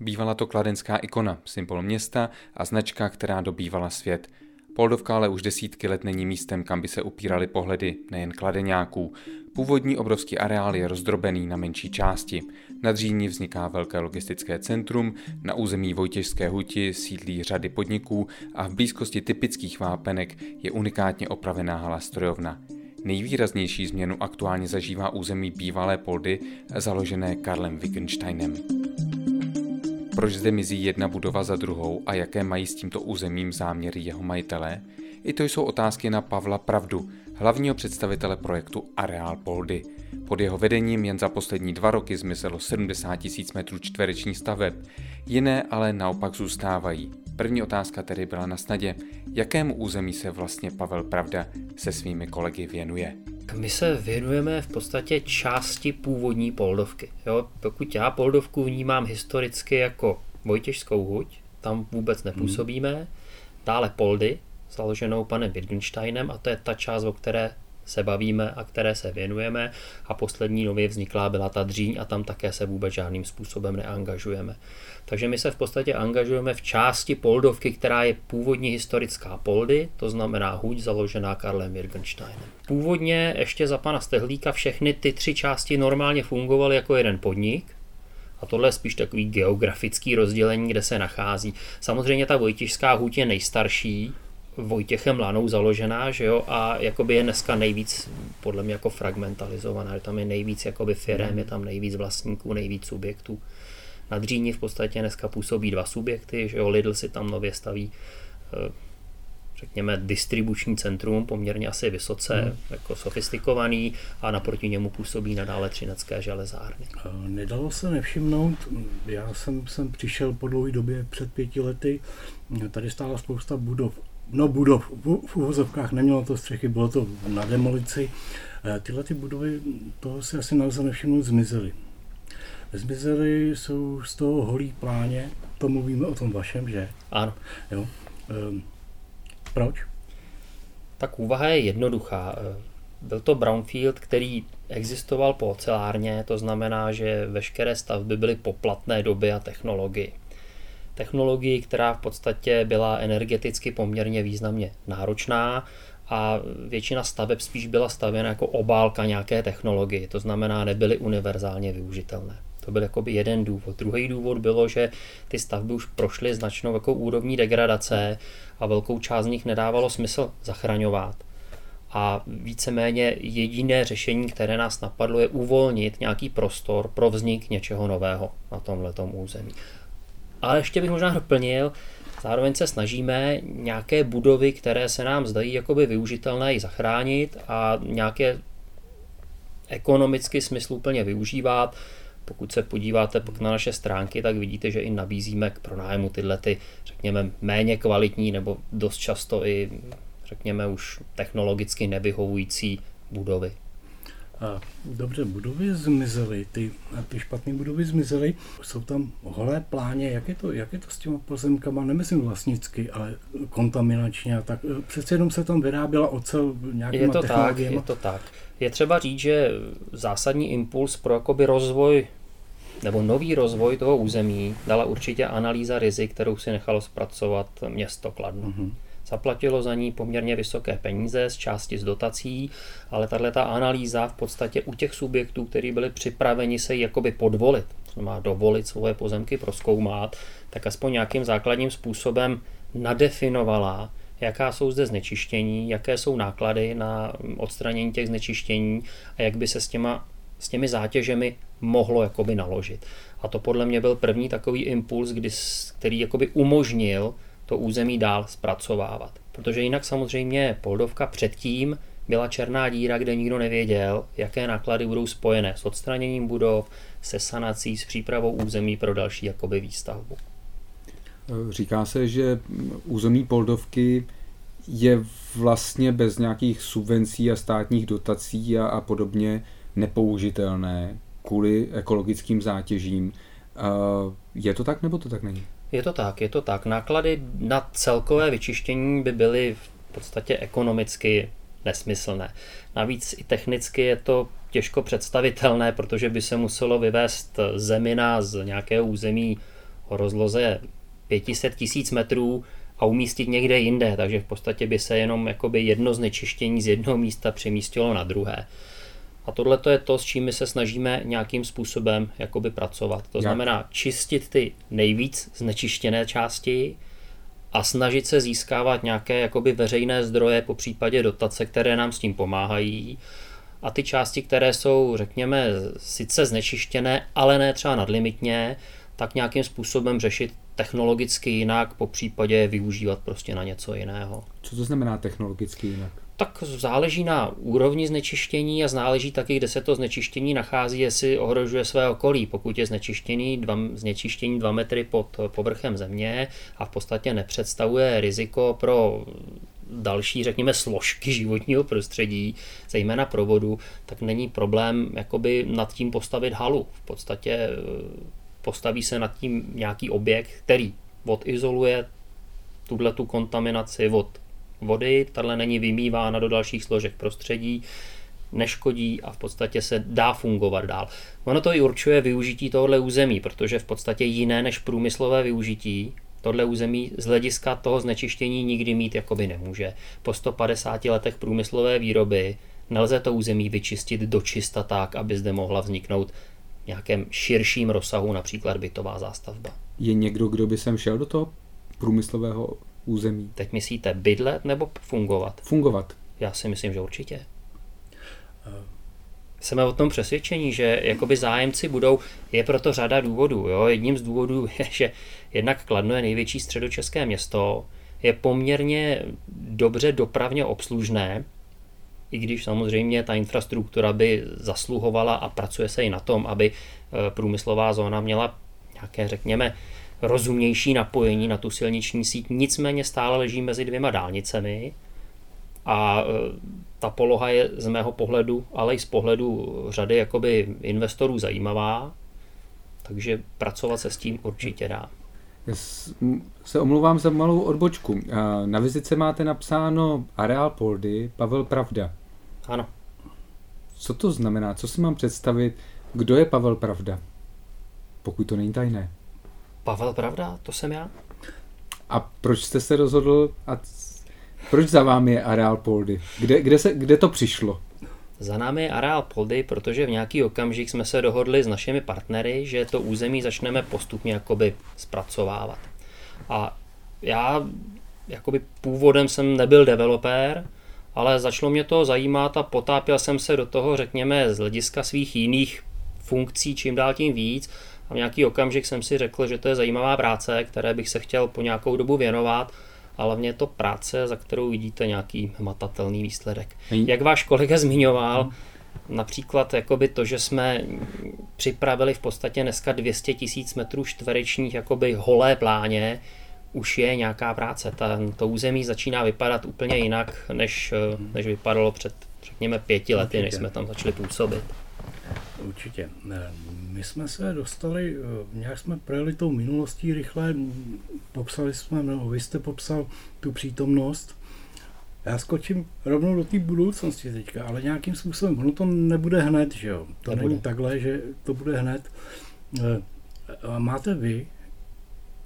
Bývala to kladenská ikona, symbol města a značka, která dobývala svět. Poldovka ale už desítky let není místem, kam by se upíraly pohledy nejen kladeňáků. Původní obrovský areál je rozdrobený na menší části. Na Dříní vzniká velké logistické centrum, na území Vojtěžské huti sídlí řady podniků a v blízkosti typických vápenek je unikátně opravená hala strojovna. Nejvýraznější změnu aktuálně zažívá území bývalé Poldy, založené Karlem Wittgensteinem. Proč zde mizí jedna budova za druhou a jaké mají s tímto územím záměry jeho majitelé? I to jsou otázky na Pavla Pravdu, hlavního představitele projektu Areál Poldy. Pod jeho vedením jen za poslední dva roky zmizelo 70 tisíc metrů čtverečních staveb, jiné ale naopak zůstávají. První otázka tedy byla na snadě, jakému území se vlastně Pavel Pravda se svými kolegy věnuje. My se věnujeme v podstatě části původní Poldovky. Jo? Pokud já Poldovku vnímám historicky jako Vojtěžskou huť, tam vůbec nepůsobíme. Hmm. Dále Poldy, založenou panem Wittgensteinem, a to je ta část, o které se bavíme a které se věnujeme. A poslední nově vzniklá byla ta dříň a tam také se vůbec žádným způsobem neangažujeme. Takže my se v podstatě angažujeme v části Poldovky, která je původní historická Poldy, to znamená huť založená Karlem Wittgensteinem. Původně ještě za pana Stehlíka všechny ty tři části normálně fungovaly jako jeden podnik, a tohle je spíš takový geografický rozdělení, kde se nachází. Samozřejmě ta Vojtišská huť je nejstarší, Vojtěchem Lanou založená, že jo, a jakoby je dneska nejvíc, podle mě jako fragmentalizovaná, že tam je nejvíc jakoby firem, je tam nejvíc vlastníků, nejvíc subjektů. Na Dříni v podstatě dneska působí dva subjekty, že jo, Lidl si tam nově staví eh, řekněme, distribuční centrum, poměrně asi vysoce hmm. jako sofistikovaný a naproti němu působí nadále třinecké železárny. Nedalo se nevšimnout, já jsem, jsem přišel po dlouhé době před pěti lety, tady stála spousta budov, no budov, v uvozovkách nemělo to střechy, bylo to na demolici. Eh, tyhle ty budovy, toho si asi nelze nevšimnout, zmizely. Zmizely jsou z toho holý pláně, to mluvíme o tom vašem, že? Ano. Jo. Ehm, proč? Tak úvaha je jednoduchá. Ehm, byl to brownfield, který existoval po ocelárně, to znamená, že veškeré stavby byly po platné doby a technologii. Technologii, která v podstatě byla energeticky poměrně významně náročná a většina staveb spíš byla stavěna jako obálka nějaké technologie, to znamená nebyly univerzálně využitelné. To byl jakoby jeden důvod. Druhý důvod bylo, že ty stavby už prošly značnou jako úrovní degradace a velkou část z nich nedávalo smysl zachraňovat. A víceméně jediné řešení, které nás napadlo, je uvolnit nějaký prostor pro vznik něčeho nového na tomhle území. Ale ještě bych možná doplnil, zároveň se snažíme nějaké budovy, které se nám zdají jakoby využitelné, i zachránit a nějaké ekonomicky smysluplně využívat. Pokud se podíváte na naše stránky, tak vidíte, že i nabízíme k pronájmu tyhle ty, řekněme, méně kvalitní nebo dost často i, řekněme, už technologicky nevyhovující budovy. A dobře, budovy zmizely, ty, ty špatné budovy zmizely, jsou tam holé pláně, jak je to, jak je to s těma pozemkama, nemyslím vlastnicky, ale kontaminačně a tak. Přece jenom se tam vyráběla ocel nějakýma je to tak, je to tak. Je třeba říct, že zásadní impuls pro jakoby rozvoj nebo nový rozvoj toho území dala určitě analýza rizik, kterou si nechalo zpracovat město Kladno. Mm-hmm. Zaplatilo za ní poměrně vysoké peníze z části z dotací, ale tahle ta analýza v podstatě u těch subjektů, kteří byli připraveni se jakoby podvolit, to má dovolit svoje pozemky proskoumat, tak aspoň nějakým základním způsobem nadefinovala, jaká jsou zde znečištění, jaké jsou náklady na odstranění těch znečištění a jak by se s, těma, s těmi zátěžemi mohlo jakoby naložit. A to podle mě byl první takový impuls, kdy, který jakoby umožnil to území dál zpracovávat. Protože jinak samozřejmě Poldovka předtím byla černá díra, kde nikdo nevěděl, jaké náklady budou spojené s odstraněním budov, se sanací, s přípravou území pro další jakoby výstavbu. Říká se, že území Poldovky je vlastně bez nějakých subvencí a státních dotací a, a podobně nepoužitelné kvůli ekologickým zátěžím. Je to tak nebo to tak není? Je to tak, je to tak. Náklady na celkové vyčištění by byly v podstatě ekonomicky nesmyslné. Navíc i technicky je to těžko představitelné, protože by se muselo vyvést zemina z nějakého území o rozloze 500 tisíc metrů a umístit někde jinde, takže v podstatě by se jenom jedno znečištění z jednoho místa přemístilo na druhé. A tohle to je to, s čím my se snažíme nějakým způsobem jakoby pracovat. To znamená čistit ty nejvíc znečištěné části a snažit se získávat nějaké jakoby veřejné zdroje, po případě dotace, které nám s tím pomáhají. A ty části, které jsou, řekněme, sice znečištěné, ale ne třeba nadlimitně, tak nějakým způsobem řešit technologicky jinak, po případě využívat prostě na něco jiného. Co to znamená technologicky jinak? Tak záleží na úrovni znečištění a záleží taky, kde se to znečištění nachází, jestli ohrožuje své okolí. Pokud je znečištění dva, znečištění 2 metry pod povrchem země a v podstatě nepředstavuje riziko pro další, řekněme, složky životního prostředí, zejména pro vodu, tak není problém jakoby nad tím postavit halu. V podstatě postaví se nad tím nějaký objekt, který odizoluje tuhle tu kontaminaci od vody, tahle není vymývána do dalších složek prostředí, neškodí a v podstatě se dá fungovat dál. Ono to i určuje využití tohohle území, protože v podstatě jiné než průmyslové využití tohle území z hlediska toho znečištění nikdy mít jakoby nemůže. Po 150 letech průmyslové výroby nelze to území vyčistit do čista tak, aby zde mohla vzniknout nějakém širším rozsahu, například bytová zástavba. Je někdo, kdo by sem šel do toho průmyslového území? Teď myslíte bydlet nebo fungovat? Fungovat. Já si myslím, že určitě. Jsme o tom přesvědčení, že jakoby zájemci budou, je proto řada důvodů. Jo? Jedním z důvodů je, že jednak Kladno je největší středočeské město, je poměrně dobře dopravně obslužné, i když samozřejmě ta infrastruktura by zasluhovala a pracuje se i na tom, aby e, průmyslová zóna měla nějaké, řekněme, rozumnější napojení na tu silniční síť, nicméně stále leží mezi dvěma dálnicemi a e, ta poloha je z mého pohledu, ale i z pohledu řady jakoby investorů zajímavá, takže pracovat se s tím určitě dá. Já se omlouvám za malou odbočku. Na vizice máte napsáno Areál Poldy, Pavel Pravda. Ano. Co to znamená? Co si mám představit? Kdo je Pavel Pravda? Pokud to není tajné. Pavel Pravda? To jsem já. A proč jste se rozhodl a proč za vámi je areál Poldy? Kde, kde, se, kde to přišlo? Za námi je areál Poldy, protože v nějaký okamžik jsme se dohodli s našimi partnery, že to území začneme postupně jakoby zpracovávat. A já jakoby původem jsem nebyl developer, ale začalo mě to zajímat a potápěl jsem se do toho, řekněme, z hlediska svých jiných funkcí čím dál tím víc a v nějaký okamžik jsem si řekl, že to je zajímavá práce, které bych se chtěl po nějakou dobu věnovat ale hlavně je to práce, za kterou vidíte nějaký hmatatelný výsledek. Jak váš kolega zmiňoval, například jakoby to, že jsme připravili v podstatě dneska 200 tisíc metrů čtverečních jakoby holé pláně, už je nějaká práce. Ta, to území začíná vypadat úplně jinak, než, než vypadalo před, řekněme, pěti lety, než jsme tam začali působit. Určitě. My jsme se dostali, eh, nějak jsme projeli tou minulostí rychle, popsali jsme, nebo vy jste popsal tu přítomnost. Já skočím rovnou do té budoucnosti teďka, ale nějakým způsobem, ono to nebude hned, že jo? To nebude. není takhle, že to bude hned. Eh, máte vy,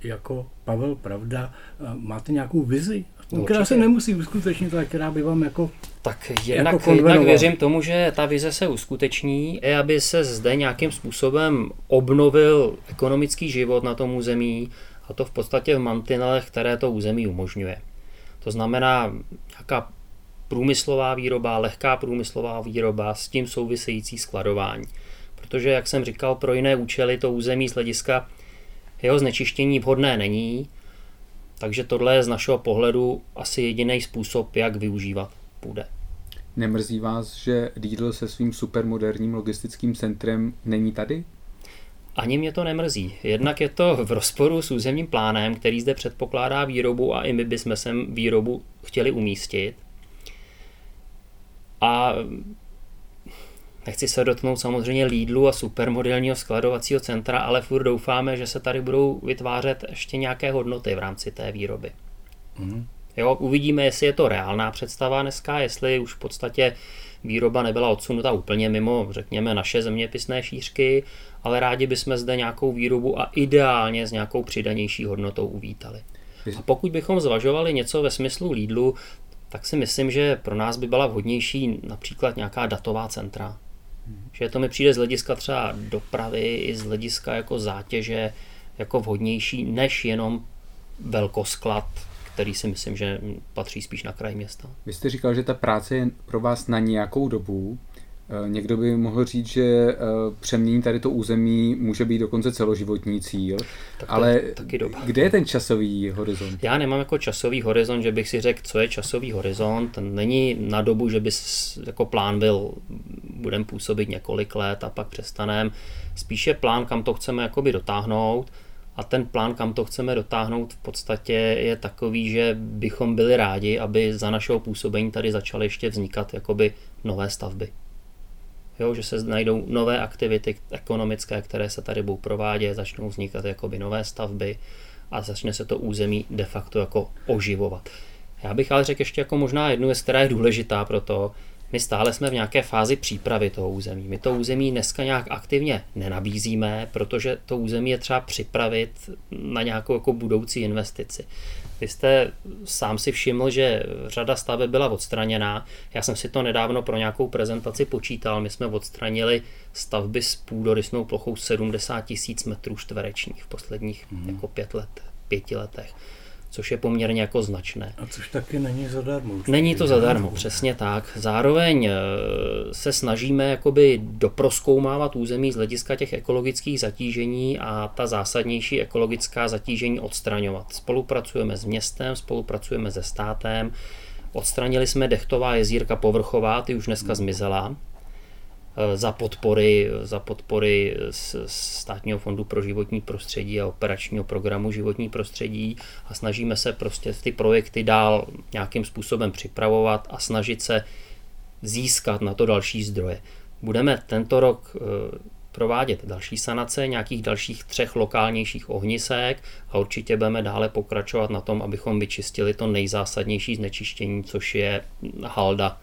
jako Pavel Pravda, eh, máte nějakou vizi No, která se nemusí uskutečnit, ale která by vám jako Tak jednak, jako jednak věřím tomu, že ta vize se uskuteční, i aby se zde nějakým způsobem obnovil ekonomický život na tom území a to v podstatě v mantinelech, které to území umožňuje. To znamená nějaká průmyslová výroba, lehká průmyslová výroba, s tím související skladování. Protože, jak jsem říkal, pro jiné účely to území z hlediska jeho znečištění vhodné není, takže tohle je z našeho pohledu asi jediný způsob, jak využívat půde. Nemrzí vás, že Lidl se svým supermoderním logistickým centrem není tady? Ani mě to nemrzí. Jednak je to v rozporu s územním plánem, který zde předpokládá výrobu a i my bychom sem výrobu chtěli umístit. A Nechci se dotknout samozřejmě Lidlu a supermodelního skladovacího centra, ale furt doufáme, že se tady budou vytvářet ještě nějaké hodnoty v rámci té výroby. Mm. Jo, uvidíme, jestli je to reálná představa dneska, jestli už v podstatě výroba nebyla odsunuta úplně mimo, řekněme, naše zeměpisné šířky, ale rádi bychom zde nějakou výrobu a ideálně s nějakou přidanější hodnotou uvítali. A pokud bychom zvažovali něco ve smyslu Lidlu, tak si myslím, že pro nás by byla vhodnější například nějaká datová centra. Že to mi přijde z hlediska třeba dopravy i z hlediska jako zátěže jako vhodnější než jenom velkosklad, který si myslím, že patří spíš na kraj města. Vy jste říkal, že ta práce je pro vás na nějakou dobu. Eh, někdo by mohl říct, že eh, přemění tady to území může být dokonce celoživotní cíl, tak ale kde je ten časový horizont? Já nemám jako časový horizont, že bych si řekl, co je časový horizont. Není na dobu, že by jako plán byl, budeme působit několik let a pak přestanem. Spíše plán, kam to chceme jakoby dotáhnout a ten plán, kam to chceme dotáhnout, v podstatě je takový, že bychom byli rádi, aby za našeho působení tady začaly ještě vznikat jakoby nové stavby. Jo, že se najdou nové aktivity ekonomické, které se tady budou provádět, začnou vznikat jakoby nové stavby a začne se to území de facto jako oživovat. Já bych ale řekl ještě jako možná jednu věc, která je důležitá pro to, my stále jsme v nějaké fázi přípravy toho území. My to území dneska nějak aktivně nenabízíme, protože to území je třeba připravit na nějakou jako budoucí investici. Vy jste sám si všiml, že řada staveb byla odstraněná. Já jsem si to nedávno pro nějakou prezentaci počítal. My jsme odstranili stavby s půdorysnou plochou 70 tisíc metrů čtverečních v posledních hmm. jako pět let, pěti letech což je poměrně jako značné. A což taky není zadarmo. Není to zadarmo, přesně tak. Zároveň eh, se snažíme jakoby doproskoumávat území z hlediska těch ekologických zatížení a ta zásadnější ekologická zatížení odstraňovat. Spolupracujeme s městem, spolupracujeme se státem, Odstranili jsme dechtová jezírka povrchová, ty už dneska zmizela. Eh, za podpory, za podpory z Státního fondu pro životní prostředí a operačního programu životní prostředí a snažíme se prostě ty projekty dál nějakým způsobem připravovat a snažit se získat na to další zdroje. Budeme tento rok eh, provádět další sanace nějakých dalších třech lokálnějších ohnisek a určitě budeme dále pokračovat na tom, abychom vyčistili to nejzásadnější znečištění, což je halda,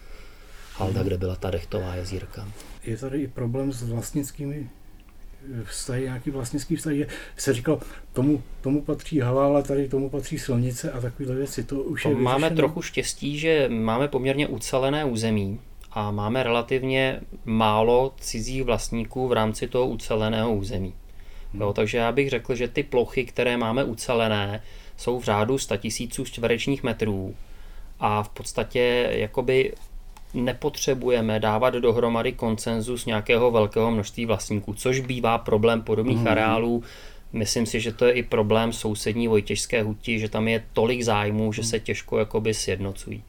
halda, kde byla ta dechtová jezírka je tady i problém s vlastnickými eh, vztahy, nějaký vlastnický vztahy, že se říkalo, tomu, tomu patří hala, ale tady tomu patří silnice a takové věci. To už to je Máme vyřešené. trochu štěstí, že máme poměrně ucelené území a máme relativně málo cizích vlastníků v rámci toho uceleného území. Hmm. Jo, takže já bych řekl, že ty plochy, které máme ucelené, jsou v řádu 100 tisíců čtverečních metrů a v podstatě jakoby nepotřebujeme dávat dohromady koncenzus nějakého velkého množství vlastníků, což bývá problém podobných mm. areálů. Myslím si, že to je i problém sousední Vojtěžské huti, že tam je tolik zájmů, že se těžko jakoby sjednocují.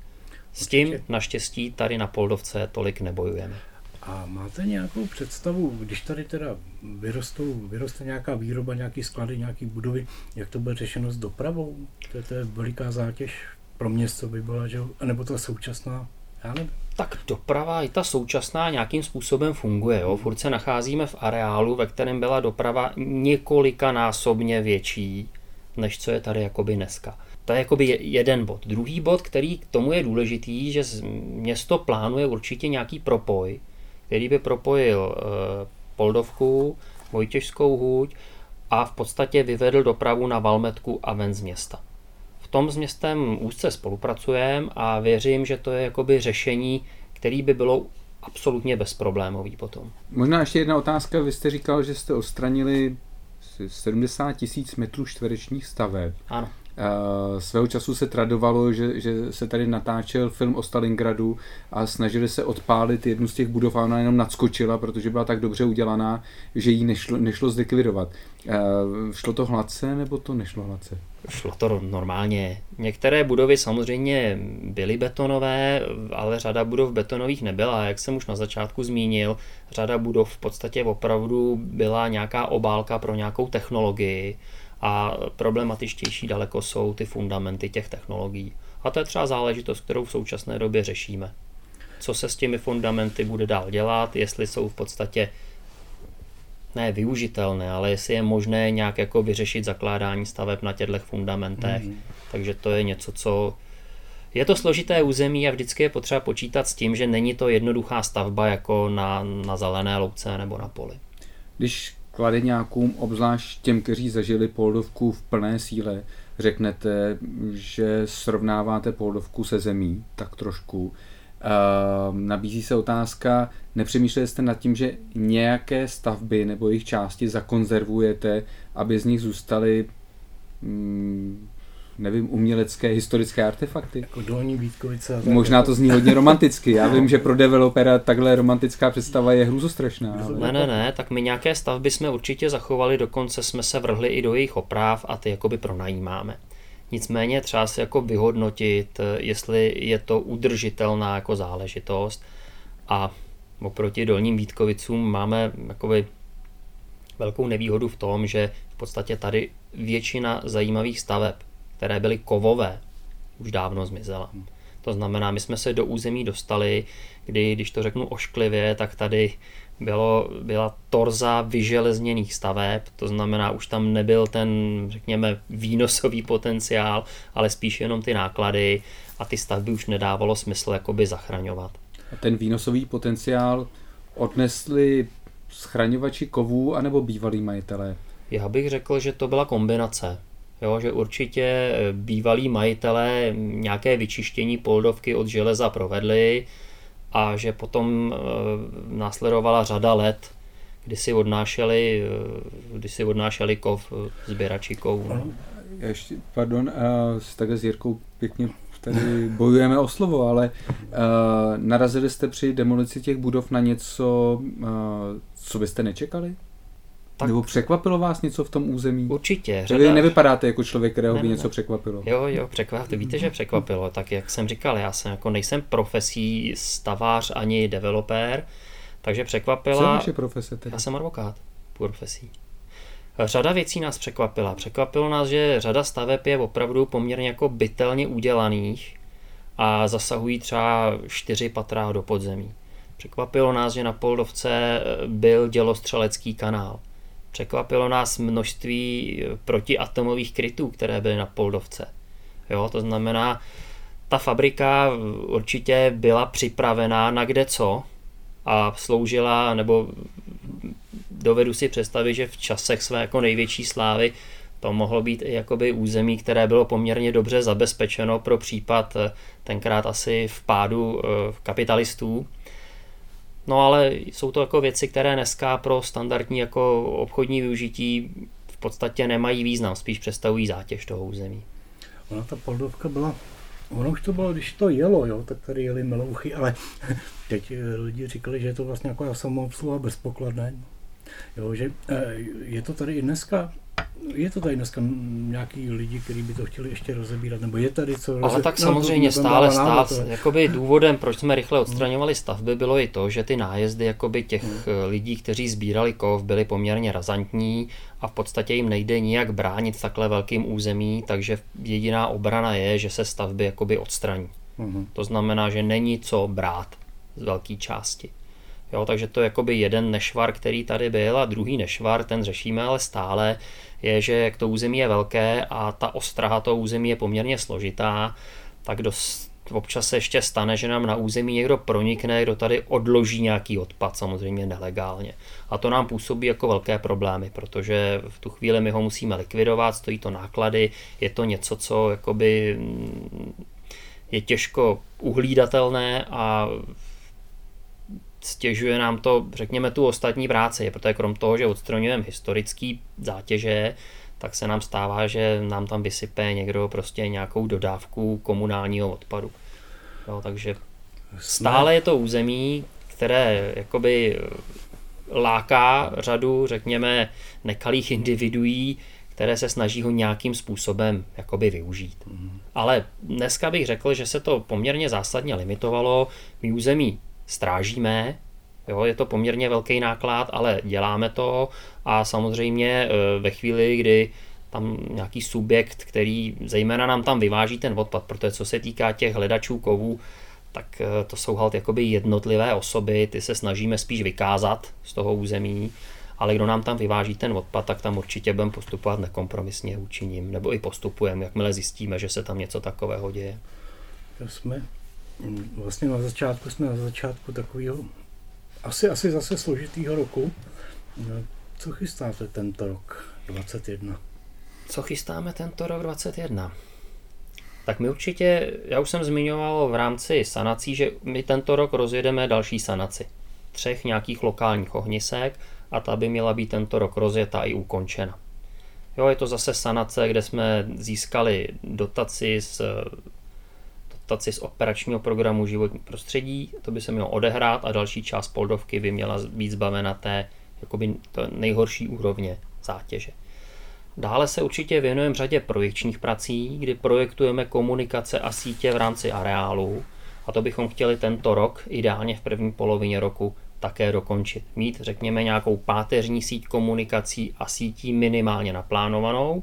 S tím naštěstí tady na Poldovce tolik nebojujeme. A máte nějakou představu, když tady teda vyrostou, vyroste nějaká výroba, nějaký sklady, nějaký budovy, jak to bude řešeno s dopravou? To je, to je veliká zátěž pro město by byla, že? nebo ta současná? Já nevím. Tak doprava i ta současná nějakým způsobem funguje. Jo? Furt se nacházíme v areálu, ve kterém byla doprava několikanásobně větší, než co je tady jakoby dneska. To je jakoby jeden bod. Druhý bod, který k tomu je důležitý, že město plánuje určitě nějaký propoj, který by propojil e, Poldovku, Vojtěžskou hůď a v podstatě vyvedl dopravu na Valmetku a ven z města. V tom s městem úzce spolupracujeme a věřím, že to je jakoby řešení, který by bylo absolutně bezproblémový potom. Možná ještě jedna otázka. Vy jste říkal, že jste odstranili 70 tisíc metrů čtverečních staveb. Ano. Uh, svého času se tradovalo, že, že se tady natáčel film o Stalingradu a snažili se odpálit jednu z těch budov a ona jenom nadskočila, protože byla tak dobře udělaná, že jí nešlo, nešlo zlikvidovat. Uh, šlo to hladce nebo to nešlo hladce? Šlo to normálně. Některé budovy samozřejmě byly betonové, ale řada budov betonových nebyla. Jak jsem už na začátku zmínil, řada budov v podstatě opravdu byla nějaká obálka pro nějakou technologii a problematičtější daleko jsou ty fundamenty těch technologií. A to je třeba záležitost, kterou v současné době řešíme. Co se s těmi fundamenty bude dál dělat, jestli jsou v podstatě ne využitelné, ale jestli je možné nějak jako vyřešit zakládání staveb na těchto fundamentech. Mm-hmm. Takže to je něco, co Je to složité území a vždycky je potřeba počítat s tím, že není to jednoduchá stavba jako na, na zelené louce nebo na poli. Když kladeňákům, obzvlášť těm, kteří zažili poldovku v plné síle, řeknete, že srovnáváte poldovku se zemí, tak trošku. Uh, nabízí se otázka, nepřemýšleli jste nad tím, že nějaké stavby nebo jejich části zakonzervujete, aby z nich zůstaly mm, nevím, umělecké, historické artefakty. Jako dolní Vítkovice. Možná to zní hodně romanticky. Já vím, že pro developera takhle romantická představa je hrůzostrašná. Ale... Ne, ne, ne, tak my nějaké stavby jsme určitě zachovali, dokonce jsme se vrhli i do jejich oprav a ty jakoby pronajímáme. Nicméně třeba si jako vyhodnotit, jestli je to udržitelná jako záležitost a oproti dolním Vítkovicům máme jakoby velkou nevýhodu v tom, že v podstatě tady většina zajímavých staveb které byly kovové, už dávno zmizela. To znamená, my jsme se do území dostali, kdy, když to řeknu ošklivě, tak tady bylo, byla torza vyželezněných staveb, to znamená, už tam nebyl ten, řekněme, výnosový potenciál, ale spíš jenom ty náklady a ty stavby už nedávalo smysl jakoby zachraňovat. A ten výnosový potenciál odnesli schraňovači kovů anebo bývalí majitelé? Já bych řekl, že to byla kombinace. Jo, že určitě eh, bývalí majitelé nějaké vyčištění poldovky od železa provedli a že potom e, následovala řada let, kdy si odnášeli, e, kdy si odnášeli kov sběrači kovů. No. Ještě, pardon, s takhle s Jirkou pěkně tady bojujeme o slovo, ale uh, narazili jste při demolici těch budov na něco, uh, co byste nečekali? Tak... Nebo překvapilo vás něco v tom území? Určitě. Řada... Vy nevypadáte jako člověk, kterého ne, by něco ne. překvapilo. Jo, jo, překvapilo. Víte, že překvapilo. Tak jak jsem říkal, já jsem jako nejsem profesí stavář ani developer, takže překvapila... Co je vaše profese tedy? Já jsem advokát profesí. Řada věcí nás překvapila. Překvapilo nás, že řada staveb je opravdu poměrně jako bytelně udělaných a zasahují třeba čtyři patra do podzemí. Překvapilo nás, že na Poldovce byl dělostřelecký kanál. Překvapilo nás množství eh, protiatomových krytů, které byly na Poldovce. Jo, to znamená, ta fabrika určitě byla připravená na kde co a sloužila, nebo dovedu si představit, že v časech své jako největší slávy to mohlo být i jakoby území, které bylo poměrně dobře zabezpečeno pro případ eh, tenkrát asi vpádu eh, kapitalistů No ale jsou to jako věci, které dneska pro standardní jako obchodní využití v podstatě nemají význam, spíš představují zátěž toho území. Ona ta poldovka byla, ono už to bylo, když to jelo, jo, tak tady jeli melouchy, ale teď eh, lidi říkali, že je to vlastně jako samoobsluha bezpokladné. Jo, že eh, je to tady i dneska je to tady dneska nějaký lidi, kteří by to chtěli ještě rozebírat, nebo je tady co rozebírat? Ale tak no, samozřejmě stále stát, jakoby důvodem, proč jsme rychle odstraňovali stavby, bylo i to, že ty nájezdy jakoby těch hmm. Eh, lidí, kteří sbírali kov, byly poměrně razantní a v podstatě jim nejde nijak bránit takhle velkým území, takže jediná obrana je, že se stavby jakoby odstraní. Hmm. To znamená, že není co brát z velké části. Jo, takže to je jakoby jeden nešvar, který tady byl a druhý nešvar, ten řešíme ale stále, je, že jak to území je velké a ta ostraha toho území je poměrně složitá, tak dost občas se ještě stane, že nám na území někdo pronikne, kdo tady odloží nějaký odpad, samozřejmě nelegálně. A to nám působí jako velké problémy, protože v tu chvíli my ho musíme likvidovat, stojí to náklady, je to něco, co jakoby mm, je těžko uhlídatelné a stěžuje nám to, řekněme, tu ostatní práci, protože krom toho, že odstraňujeme historický zátěže, tak se nám stává, že nám tam vysype někdo prostě nějakou dodávku komunálního odpadu. Jo, takže stále je to území, které jakoby láká řadu, řekněme, nekalých individuí, které se snaží ho nějakým způsobem jakoby využít. Mm. Ale dneska bych řekl, že se to poměrně zásadně limitovalo. My území strážíme, jo, je to poměrně velký náklad, ale děláme to a samozřejmě e, ve chvíli, kdy tam nějaký subjekt, který zejména nám tam vyváží ten odpad, protože co se týká těch hledačů kovů, tak e, to jsou halt jakoby jednotlivé osoby, ty se snažíme spíš vykázat z toho území, ale kdo nám tam vyváží ten odpad, tak tam určitě budeme postupovat nekompromisně vůči ním, nebo i postupujeme, jakmile zjistíme, že se tam něco takového děje. jsme mm, vlastně na začátku, jsme na začátku takového asi, asi zase složitýho roku. No, co chystáte tento rok 21? Co chystáme tento rok 21? Tak my určitě, já už jsem zmiňoval v rámci sanací, že my tento rok rozjedeme další sanaci. Třech nějakých lokálních ohnisek a ta by měla být tento rok rozjeta i ukončena. Jo, je to zase sanace, kde jsme získali dotaci z, dotaci z operačního programu životní prostředí, to by se mělo odehrát a další část poldovky by měla být zbavena té jakoby nejhorší úrovně zátěže. Dále se určitě věnujeme řadě projekčních prací, kdy projektujeme komunikace a sítě v rámci areálu a to bychom chtěli tento rok, ideálně v první polovině roku, také dokončit. Mít, řekněme, nějakou páteřní síť komunikací a sítí minimálně naplánovanou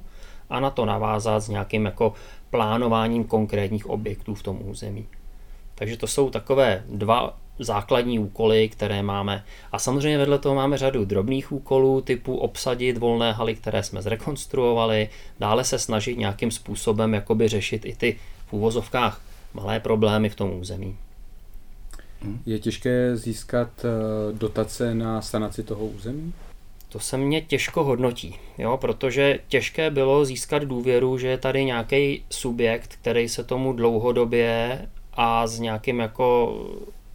a na to navázat s nějakým jako plánováním konkrétních objektů v tom území. Takže to jsou takové dva základní úkoly, které máme. A samozřejmě vedle toho máme řadu drobných úkolů, typu obsadit volné haly, které jsme zrekonstruovali, dále se snažit nějakým způsobem jakoby řešit i ty v úvozovkách malé problémy v tom území. Je těžké získat eh, dotace na sanaci toho území? To se mě těžko hodnotí, jo, protože těžké bylo získat důvěru, že je tady nějaký subjekt, který se tomu dlouhodobě a s nějakým jako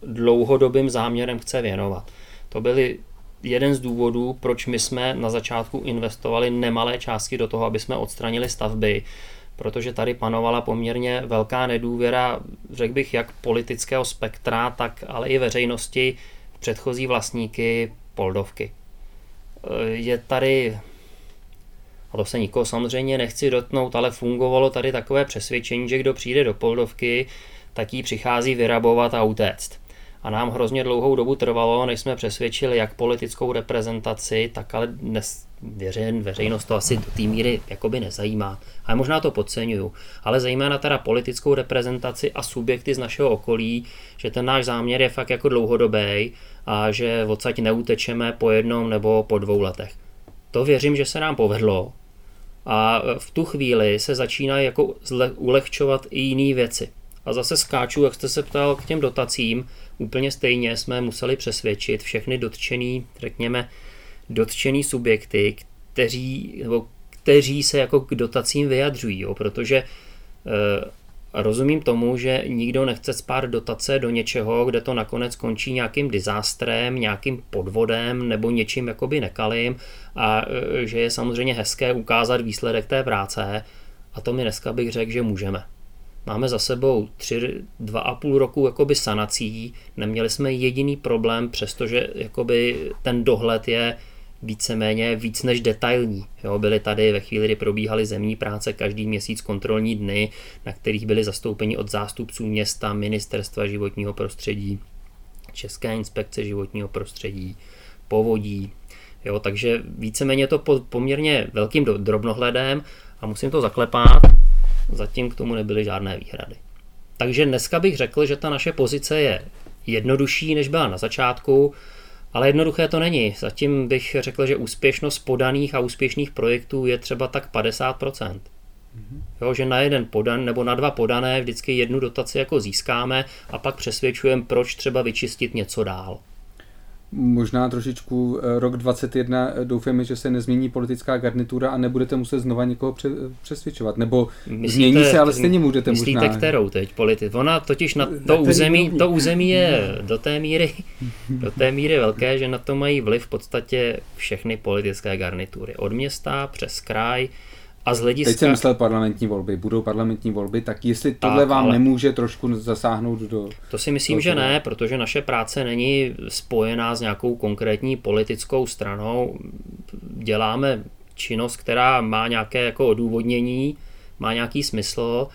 dlouhodobým záměrem chce věnovat. To byly jeden z důvodů, proč my jsme na začátku investovali nemalé částky do toho, aby jsme odstranili stavby, protože tady panovala poměrně velká nedůvěra, řekl bych, jak politického spektra, tak ale i veřejnosti předchozí vlastníky Poldovky. Je tady, a to se nikoho samozřejmě nechci dotknout, ale fungovalo tady takové přesvědčení, že kdo přijde do Poldovky, tak jí přichází vyrabovat a utéct. A nám hrozně dlouhou dobu trvalo, než jsme přesvědčili jak politickou reprezentaci, tak ale dnes věřen, veřejnost to asi do té míry jakoby nezajímá. Ale možná to podceňuju. Ale zejména teda politickou reprezentaci a subjekty z našeho okolí, že ten náš záměr je fakt jako dlouhodobý a že odsaď neutečeme po jednom nebo po dvou letech. To věřím, že se nám povedlo. A v tu chvíli se začínají jako ulehčovat i jiné věci. A zase skáču, jak jste se ptal, k těm dotacím. Úplně stejně jsme museli přesvědčit všechny dotčený, řekněme, dotčený subjekty, kteří, nebo kteří se jako k dotacím vyjadřují, jo, protože e, rozumím tomu, že nikdo nechce spát dotace do něčeho, kde to nakonec končí nějakým dizástrem, nějakým podvodem nebo něčím jakoby nekalým a e, že je samozřejmě hezké ukázat výsledek té práce a to mi dneska bych řekl, že můžeme. Máme za sebou tři, dva a půl roku jakoby sanací, neměli jsme jediný problém, přestože jakoby ten dohled je víceméně víc než detailní. Jo, byly tady ve chvíli, kdy probíhaly zemní práce každý měsíc kontrolní dny, na kterých byly zastoupeni od zástupců města, ministerstva životního prostředí, České inspekce životního prostředí, povodí. Jo, takže víceméně to pod poměrně velkým drobnohledem a musím to zaklepat, zatím k tomu nebyly žádné výhrady. Takže dneska bych řekl, že ta naše pozice je jednodušší, než byla na začátku, ale jednoduché to není. Zatím bych řekl, že úspěšnost podaných a úspěšných projektů je třeba tak 50%. Mm-hmm. Jo, že na jeden podan nebo na dva podané vždycky jednu dotaci jako získáme a pak přesvědčujeme, proč třeba vyčistit něco dál. Možná trošičku eh, rok 21 eh, doufáme, že se nezmění politická garnitura a nebudete muset znova někoho přesvědčovat. Nebo myslíte, změní se, ale stejně můžete myslíte možná. kterou teď politik? Ona totiž na to území, to území je do té míry, do té míry velké, že na to mají vliv v podstatě všechny politické garnitury. Od města přes kraj, a z hlediska... Teď jsem myslel parlamentní volby. Budou parlamentní volby, tak jestli tohle tak, vám ale... nemůže trošku zasáhnout do... To si myslím, do že ne, protože naše práce není spojená s nějakou konkrétní politickou stranou. Děláme činnost, která má nějaké jako odůvodnění, má nějaký smysl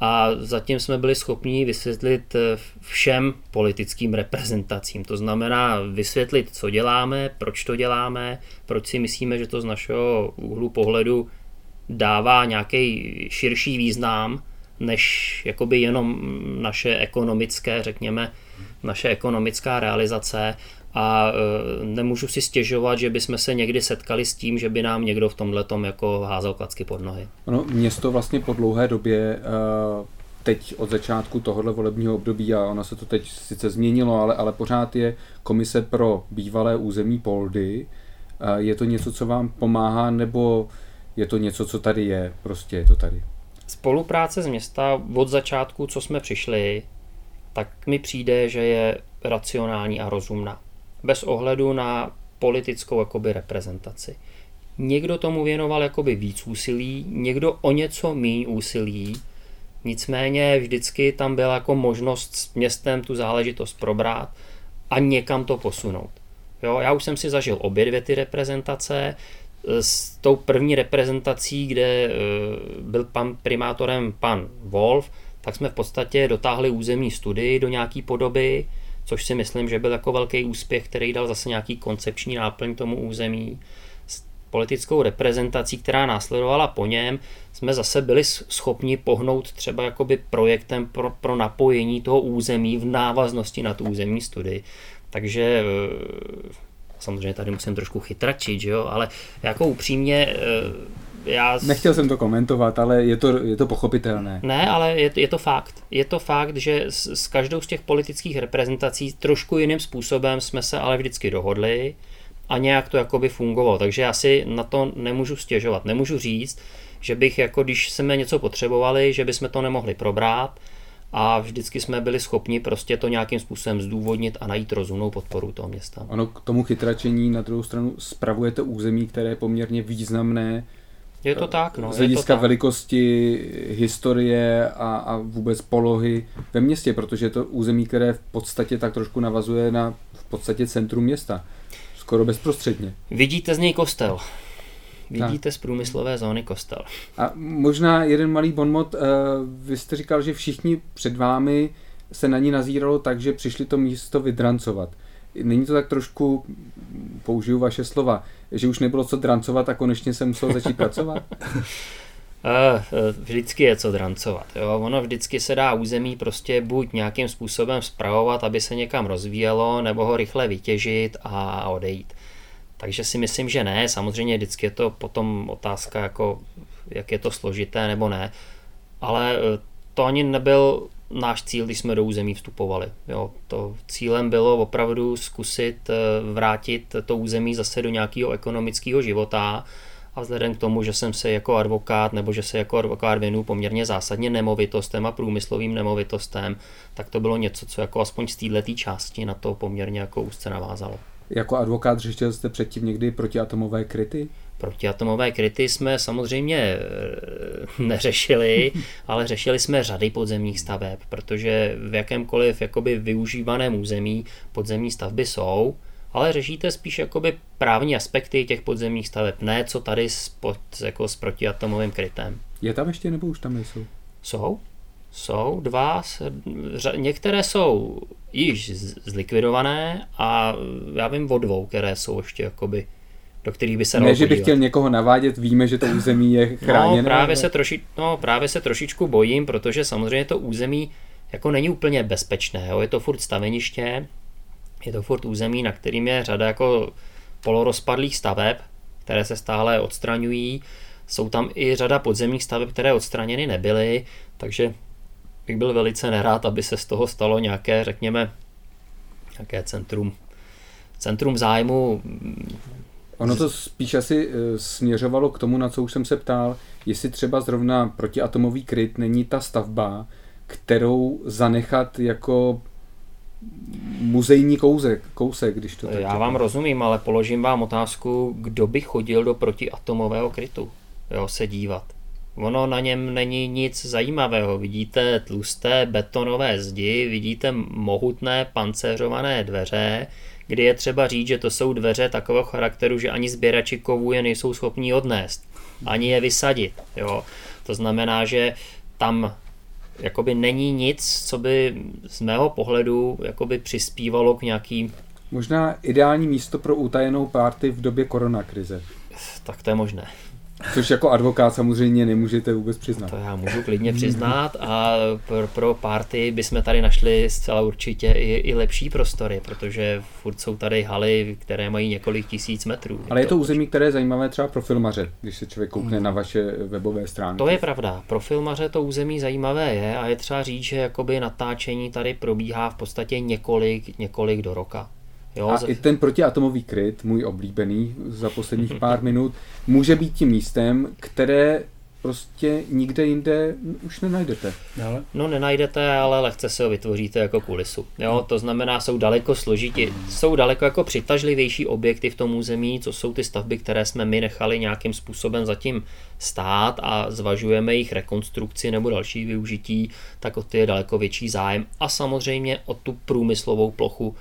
a zatím jsme byli schopni vysvětlit všem politickým reprezentacím. To znamená vysvětlit, co děláme, proč to děláme, proč si myslíme, že to z našeho úhlu pohledu dává nějaký širší význam, než jakoby jenom naše ekonomické, řekněme, naše ekonomická realizace a e, nemůžu si stěžovat, že bychom se někdy setkali s tím, že by nám někdo v tomhle jako házel klacky pod nohy. Ono, město vlastně po dlouhé době uh, teď od začátku tohohle volebního období, a ono se to teď sice změnilo, ale, ale pořád je komise pro bývalé území Poldy. Je to něco, co vám pomáhá, nebo je to něco, co tady je? Prostě je to tady. Spolupráce z města od začátku, co jsme přišli, tak mi přijde, že je racionální a rozumná. Bez ohledu na politickou jakoby, reprezentaci. Někdo tomu věnoval jakoby víc úsilí, někdo o něco méně úsilí, nicméně vždycky tam byla jako možnost s městem tu záležitost probrat a někam to posunout. Jo, já už jsem si zažil obě dvě ty reprezentace, s tou první reprezentací, kde e, byl pan primátorem pan Wolf, tak jsme v podstatě dotáhli územní studii do nějaké podoby, což si myslím, že byl jako velký úspěch, který dal zase nějaký koncepční náplň tomu území. S politickou reprezentací, která následovala po něm, jsme zase byli schopni pohnout třeba jakoby projektem pro, pro napojení toho území v návaznosti na tu územní studii. Takže e, samozřejmě tady musím trošku chytračit, že jo, ale jako upřímně e, já... Nechtěl jsem to komentovat, ale je to, je to pochopitelné. Ne, ale je, je to fakt. Je to fakt, že s, s každou z těch politických reprezentací trošku jiným způsobem jsme se ale vždycky dohodli a nějak to jakoby fungovalo. Takže já si na to nemůžu stěžovat. Nemůžu říct, že bych jako když jsme něco potřebovali, že bychom to nemohli probrat, a vždycky jsme byli schopni prostě to nějakým způsobem zdůvodnit a najít rozumnou podporu toho města. Ano, k tomu chytračení na druhou stranu spravujete území, které je poměrně významné. Je to tak, no. Z hlediska velikosti, historie a, a vůbec polohy ve městě, protože je to území, které v podstatě tak trošku navazuje na v podstatě centrum města. Skoro bezprostředně. Vidíte z něj kostel. Vidíte tak. z průmyslové zóny kostel. A možná jeden malý bonmot. Eh, vy jste říkal, že všichni před vámi se na ní nazíralo tak, že přišli to místo vydrancovat. Není to tak trošku, použiju vaše slova, že už nebylo co drancovat a konečně se muselo začít pracovat? Eh, eh, vždycky je co drancovat. Jo? Ono vždycky se dá území prostě buď nějakým způsobem zpravovat, aby se někam rozvíjelo, nebo ho rychle vytěžit a odejít. Takže si myslím, že ne. Samozřejmě vždycky je to potom otázka, jako, jak je to složité nebo ne. Ale eh, to ani nebyl náš cíl, když jsme do území vstupovali. Jo, to cílem bylo opravdu zkusit eh, vrátit to území zase do nějakého ekonomického života a vzhledem k tomu, že jsem se jako advokát nebo že se jako advokát věnu poměrně zásadně nemovitostem a průmyslovým nemovitostem, tak to bylo něco, co jako aspoň z této části na to poměrně jako úzce navázalo. Jako advokát řešil jste předtím někdy protiatomové kryty? Protiatomové kryty jsme samozřejmě eh, neřešili, ale řešili jsme řady podzemních staveb, protože v jakémkoliv jakoby využívaném území podzemní stavby jsou, ale řešíte spíš jakoby právní aspekty těch podzemních staveb, ne co tady s, pod, jako s protiatomovým krytem. Je tam ještě nebo už tam nejsou? Jsou. Jsou dva, některé jsou již zlikvidované a já vím o dvou, které jsou ještě jakoby do kterých by se Ne, že bych chtěl někoho navádět, víme, že to území je chráněné. No, právě, se troši, no, právě se trošičku bojím, protože samozřejmě to území jako není úplně bezpečné. Jo? Je to furt staveniště, je to furt území, na kterým je řada jako polorozpadlých staveb, které se stále odstraňují. Jsou tam i řada podzemních staveb, které odstraněny nebyly, takže bych byl velice nerád, aby se z toho stalo nějaké, řekněme, nějaké centrum, centrum zájmu. Ono to spíš asi eh, směřovalo k tomu, na co už jsem se ptal, jestli třeba zrovna protiatomový kryt není ta stavba, kterou zanechat jako muzejní kousek, kousek když to tak Já vám rozumím, ale položím vám otázku, kdo by chodil do protiatomového krytu jo, se dívat. Ono na něm není nic zajímavého. Vidíte tlusté betonové zdi, vidíte mohutné pancéřované dveře, kdy je třeba říct, že to jsou dveře takového charakteru, že ani sběrači kovů je nejsou schopní odnést, ani je vysadit. Jo. To znamená, že tam jakoby není nic, co by z mého pohledu jakoby přispívalo k nějakým Možná ideální místo pro utajenou párty v době koronakrize. Tak to je možné. Což jako advokát samozřejmě nemůžete vůbec přiznat. To já můžu klidně přiznat a pro, pro party bychom tady našli zcela určitě i, i lepší prostory, protože furt jsou tady haly, které mají několik tisíc metrů. Ale je to území, které je zajímavé třeba pro filmaře, když se člověk koukne na vaše webové stránky. To je pravda. Pro filmaře to území zajímavé je a je třeba říct, že jakoby natáčení tady probíhá v podstatě několik, několik do roka. Jo, a z... i ten protiatomový kryt, můj oblíbený za posledních pár minut, může být tím místem, které prostě nikde jinde už nenajdete. Ale? No nenajdete, ale lehce se ho vytvoříte jako kulisu. Jo, to znamená, jsou daleko složitě, jsou daleko jako přitažlivější objekty v tom území, co jsou ty stavby, které jsme my nechali nějakým způsobem zatím stát a zvažujeme jejich rekonstrukci nebo další využití, tak o ty je daleko větší zájem a samozřejmě o tu průmyslovou plochu,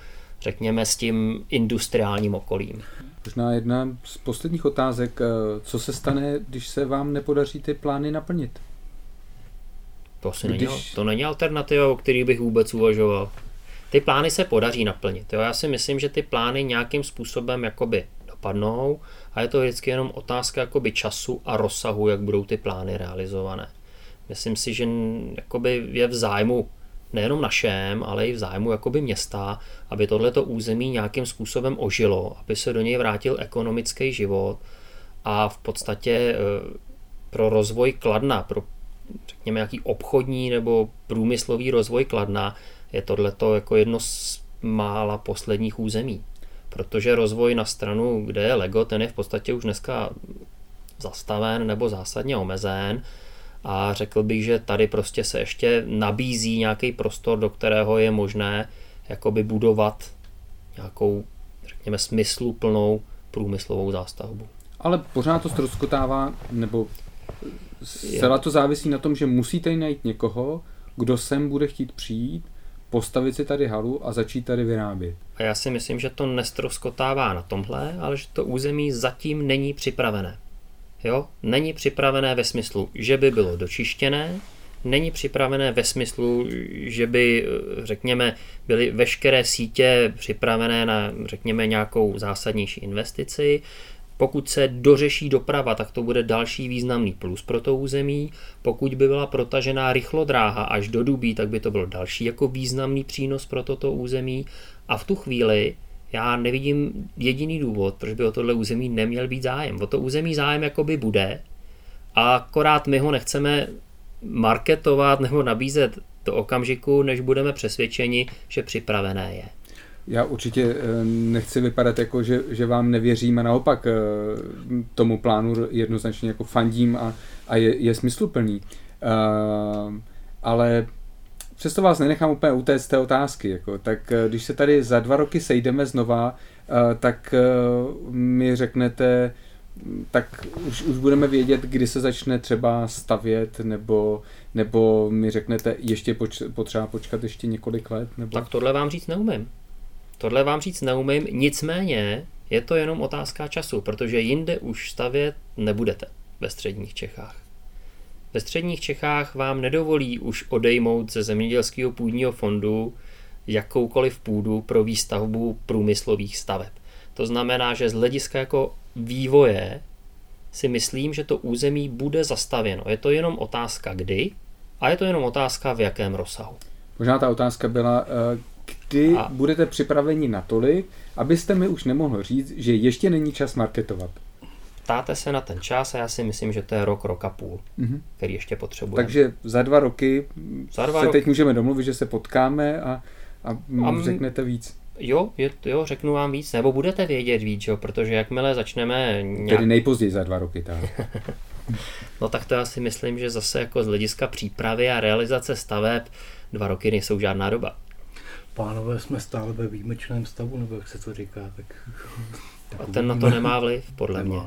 řekněme, s tím industriálním okolím. Možná jedna z posledních otázek, eh, co se stane, když se vám nepodaří ty plány naplnit? To, asi když... není, to není alternativa, o který bych vůbec uvažoval. Ty plány se podaří naplnit. Jo? Já si myslím, že ty plány nějakým způsobem jakoby dopadnou a je to vždycky jenom otázka jakoby času a rozsahu, jak budou ty plány realizované. Myslím si, že jakoby je v zájmu nejenom našem, ale i v zájmu jakoby města, aby tohleto území nějakým způsobem ožilo, aby se do něj vrátil ekonomický život a v podstatě e, pro rozvoj Kladna, pro řekněme nějaký obchodní nebo průmyslový rozvoj Kladna je tohleto jako jedno z mála posledních území. Protože rozvoj na stranu, kde je Lego, ten je v podstatě už dneska zastaven nebo zásadně omezen a řekl bych, že tady prostě se ještě nabízí nějaký prostor, do kterého je možné jakoby budovat nějakou, řekněme, smysluplnou průmyslovou zástavbu. Ale pořád to ztroskotává, nebo zcela to závisí na tom, že musíte najít někoho, kdo sem bude chtít přijít, postavit si tady halu a začít tady vyrábět. A já si myslím, že to nestroskotává na tomhle, ale že to území zatím není připravené. Jo? Není připravené ve smyslu, že by bylo dočištěné, není připravené ve smyslu, že by, řekněme, byly veškeré sítě připravené na, řekněme, nějakou zásadnější investici. Pokud se dořeší doprava, tak to bude další významný plus pro to území. Pokud by byla protažená rychlodráha až do Dubí, tak by to byl další jako významný přínos pro toto území. A v tu chvíli já nevidím jediný důvod, proč by o tohle území neměl být zájem. O to území zájem jakoby bude, a akorát my ho nechceme marketovat nebo nabízet do okamžiku, než budeme přesvědčeni, že připravené je. Já určitě eh, nechci vypadat jako, že, že vám nevěřím a naopak eh, tomu plánu jednoznačně jako fandím a, a je, je smysluplný. Uh, ale přesto vás nenechám úplně utéct z té otázky. Jako, tak eh, když se tady za dva roky sejdeme znova, eh, tak eh, mi řeknete, tak už, už budeme vědět, kdy se začne třeba stavět, nebo, nebo mi řeknete, ještě poč, potřeba počkat ještě několik let? Nebo... Tak tohle vám říct neumím. Tohle vám říct neumím, nicméně je to jenom otázka času, protože jinde už stavět nebudete ve středních Čechách. Ve středních Čechách vám nedovolí už odejmout ze zemědělského půdního fondu jakoukoliv půdu pro výstavbu průmyslových staveb. To znamená, že z hlediska jako vývoje si myslím, že to území bude zastavěno. Je to jenom otázka kdy a je to jenom otázka v jakém rozsahu. Možná ta otázka byla, eh, kdy a... budete připraveni natolik, abyste mi už nemohl říct, že ještě není čas marketovat ptáte se na ten čas a já si myslím, že to je rok, rok a půl, mm-hmm. který ještě potřebujeme. Takže za dva roky za dva se roky. teď můžeme domluvit, že se potkáme a, a, a řeknete víc. Jo, je, jo, řeknu vám víc, nebo budete vědět víc, jo, protože jakmile začneme... Nějak... Tedy nejpozději za dva roky, tak. no tak to já si myslím, že zase jako z hlediska přípravy a realizace staveb dva roky nejsou žádná doba. Pánové, jsme stále ve výjimečném stavu, nebo jak se to říká, tak a ten na to nemá vliv, podle mě.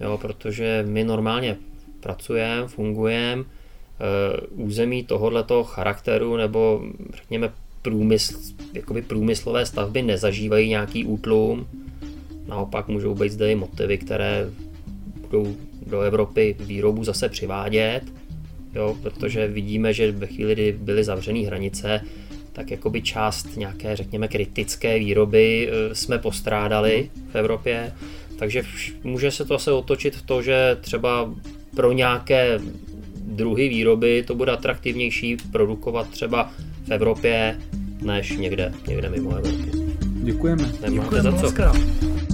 Jo, protože my normálně pracujeme, fungujeme, uh, území tohoto charakteru nebo řekněme průmysl, jakoby průmyslové stavby nezažívají nějaký útlum. Naopak můžou být zde i motivy, které budou do Evropy výrobu zase přivádět, jo, protože vidíme, že ve chvíli, kdy byly zavřené hranice, tak jakoby část nějaké, řekněme, kritické výroby eh, jsme postrádali v Evropě. Takže může se to asi otočit v to, že třeba pro nějaké druhy výroby to bude atraktivnější produkovat třeba v Evropě než někde, někde mimo Evropu. Děkujeme. Nemáte Děkujeme za co.